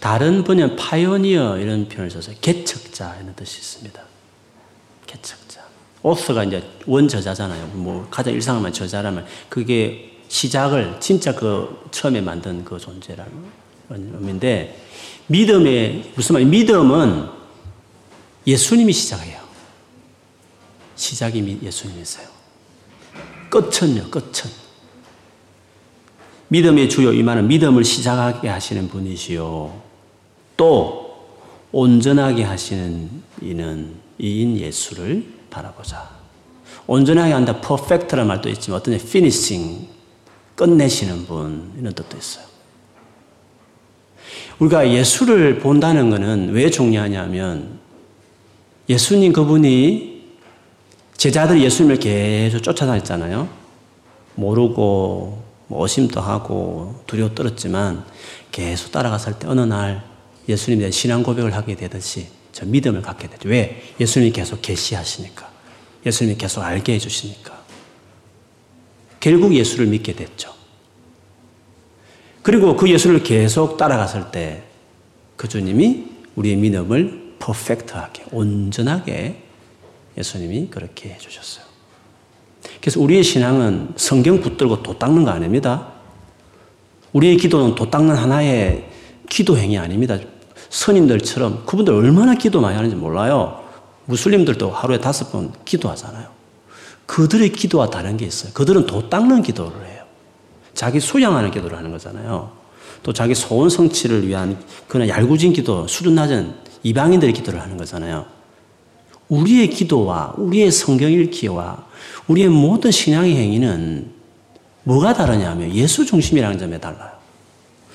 다른 번역 파이오니어 이런 표현을 써서 개척자 이런 뜻이 있습니다. 개척자. 오스가 이제 원저자잖아요. 뭐 가장 일상만 저자라면 그게 시작을 진짜 그 처음에 만든 그 존재라는 의미인데 믿음의 무슨 말? 믿음은 예수님이 시작해요. 시작이 예수님이세요. 끝은요, 끝은. 믿음의 주요 이만은 믿음을 시작하게 하시는 분이시요. 또 온전하게 하시는 이는 이인 예수를 바라보자. 온전하게 한다, 퍼펙트란 말도 있지만 어떤 피니싱, 끝내시는 분 이런 뜻도 있어요. 우리가 예수를 본다는 것은 왜 중요하냐면 예수님 그분이 제자들이 예수님을 계속 쫓아다녔잖아요. 모르고 뭐 의심도 하고 두려워 떨었지만 계속 따라갔을 때 어느 날 예수님에 대한 신앙 고백을 하게 되듯이 저 믿음을 갖게 되죠. 왜? 예수님이 계속 계시하시니까. 예수님이 계속 알게 해주시니까. 결국 예수를 믿게 됐죠. 그리고 그 예수를 계속 따라갔을 때 그 주님이 우리의 믿음을 퍼펙트하게, 온전하게 예수님이 그렇게 해주셨어요. 그래서 우리의 신앙은 성경 붙들고 도 닦는 거 아닙니다. 우리의 기도는 도 닦는 하나의 기도 행위 아닙니다. 선임들처럼 그분들 얼마나 기도 많이 하는지 몰라요. 무슬림들도 하루에 다섯 번 기도하잖아요. 그들의 기도와 다른 게 있어요. 그들은 도 닦는 기도를 해요. 자기 수양하는 기도를 하는 거잖아요. 또 자기 소원 성취를 위한 그냥 얄궂은 기도, 수준 낮은 이방인들의 기도를 하는 거잖아요. 우리의 기도와 우리의 성경 읽기와 우리의 모든 신앙의 행위는 뭐가 다르냐면 예수 중심이라는 점에 달라요.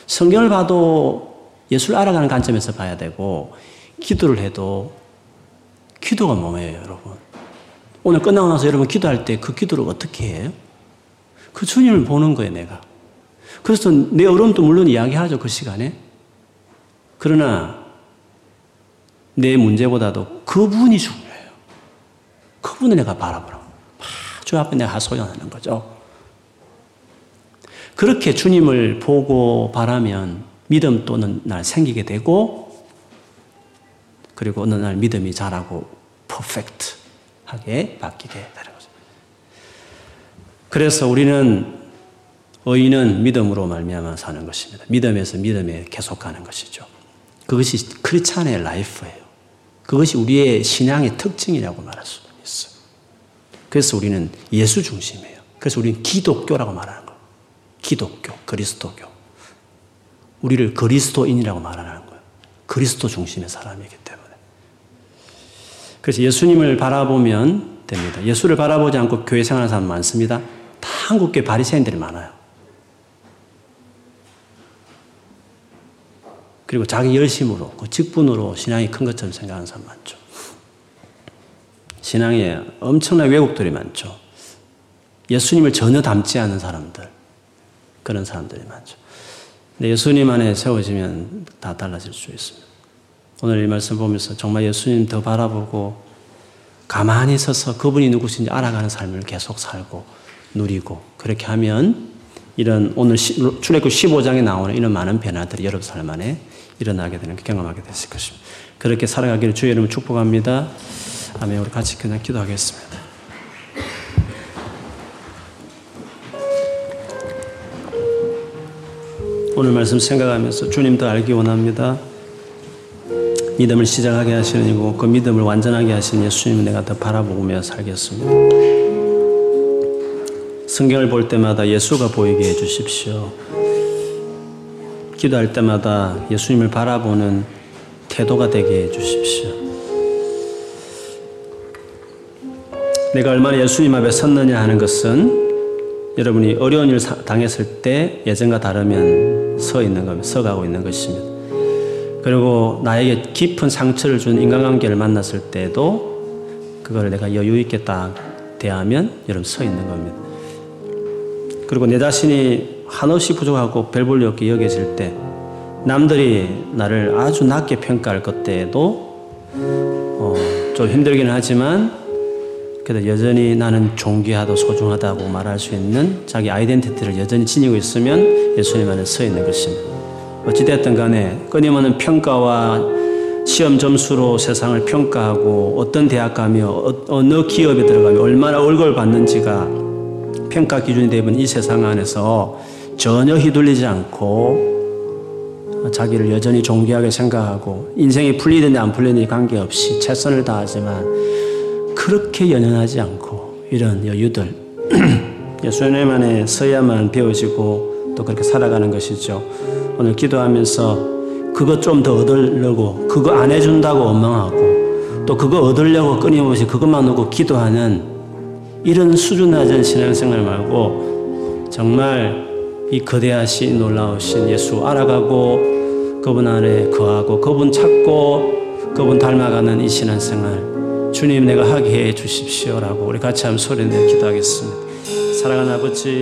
성경을 봐도 예수를 알아가는 관점에서 봐야 되고 기도를 해도 기도가 뭐예요, 여러분? 오늘 끝나고 나서 여러분 기도할 때 그 기도를 어떻게 해요? 그 주님을 보는 거예요, 내가. 그래서 내 어려움도 물론 이야기하죠, 그 시간에. 그러나 내 문제보다도 그분이 중요해요. 그분을 내가 바라보라고. 주 앞에 내가 하소연하는 거죠. 그렇게 주님을 보고 바라면 믿음 또는 날 생기게 되고 그리고 어느 날 믿음이 자라고 퍼펙트하게 바뀌게 되는 거죠. 그래서 우리는 의인은 믿음으로 말미암아 사는 것입니다. 믿음에서 믿음에 계속 가는 것이죠. 그것이 크리스찬의 라이프예요. 그것이 우리의 신앙의 특징이라고 말할 수. 그래서 우리는 예수 중심이에요. 그래서 우리는 기독교라고 말하는 거예요. 기독교, 그리스도교. 우리를 그리스도인이라고 말하는 거예요. 그리스도 중심의 사람이기 때문에. 그래서 예수님을 바라보면 됩니다. 예수를 바라보지 않고 교회 생활하는 사람 많습니다. 다 한국계 바리새인들이 많아요. 그리고 자기 열심으로, 그 직분으로 신앙이 큰 것처럼 생각하는 사람 많죠. 신앙에 엄청난 왜곡들이 많죠. 예수님을 전혀 닮지 않은 사람들, 그런 사람들이 많죠. 근데 예수님 안에 세워지면 다 달라질 수 있습니다. 오늘 이 말씀 보면서 정말 예수님 더 바라보고 가만히 서서 그분이 누구신지 알아가는 삶을 계속 살고 누리고 그렇게 하면 이런 오늘 출애굽 15장에 나오는 이런 많은 변화들이 여러분 삶 안에 일어나게 되는 경험하게 됐을 것입니다. 그렇게 살아가기를 주의 이름으로 축복합니다. 아멘. 우리 같이 그냥 기도하겠습니다. 오늘 말씀 생각하면서 주님 더 알기 원합니다. 믿음을 시작하게 하시는 이고 그 믿음을 완전하게 하시는 예수님을 내가 더 바라보며 살겠습니다. 성경을 볼 때마다 예수가 보이게 해주십시오. 기도할 때마다 예수님을 바라보는 태도가 되게 해 주십시오. 내가 얼마나 예수님 앞에 섰느냐 하는 것은 여러분이 어려운 일 당했을 때 예전과 다르면 서 있는 겁니다. 서가고 있는 것입니다. 그리고 나에게 깊은 상처를 준 인간관계를 만났을 때도 그걸 내가 여유 있게 딱 대하면 여러분 서 있는 겁니다. 그리고 내 자신이 한없이 부족하고 별 볼일 없게 여겨질 때 남들이 나를 아주 낮게 평가할 것 때에도 어, 좀 힘들긴 하지만 그래도 여전히 나는 존귀하고 소중하다고 말할 수 있는 자기 아이덴티티를 여전히 지니고 있으면 예수님 안에 서 있는 것입니다. 어찌됐든 간에 끊임없는 평가와 시험 점수로 세상을 평가하고 어떤 대학 가며 어, 어느 기업에 들어가며 얼마나 월급을 받는지가 평가 기준이 되면 이 세상 안에서 전혀 휘둘리지 않고 자기를 여전히 존귀하게 생각하고 인생이 풀리든지 안 풀리든지 관계없이 최선을 다하지만 그렇게 연연하지 않고 이런 여유들 (clears throat) 예수님 안에 서야만 배워지고 또 그렇게 살아가는 것이죠. 오늘 기도하면서 그것 좀 더 얻으려고 그거 안 해준다고 원망하고 또 그거 얻으려고 끊임없이 그것만 놓고 기도하는 이런 수준 낮은 신앙생활 말고 정말 이 거대하신 놀라우신 예수 알아가고 그분 안에 거하고 그분 찾고 그분 닮아가는 이 신앙생활 주님 내가 하게 해 주십시오라고 우리 같이 한번 소리내 기도하겠습니다. 사랑하는 아버지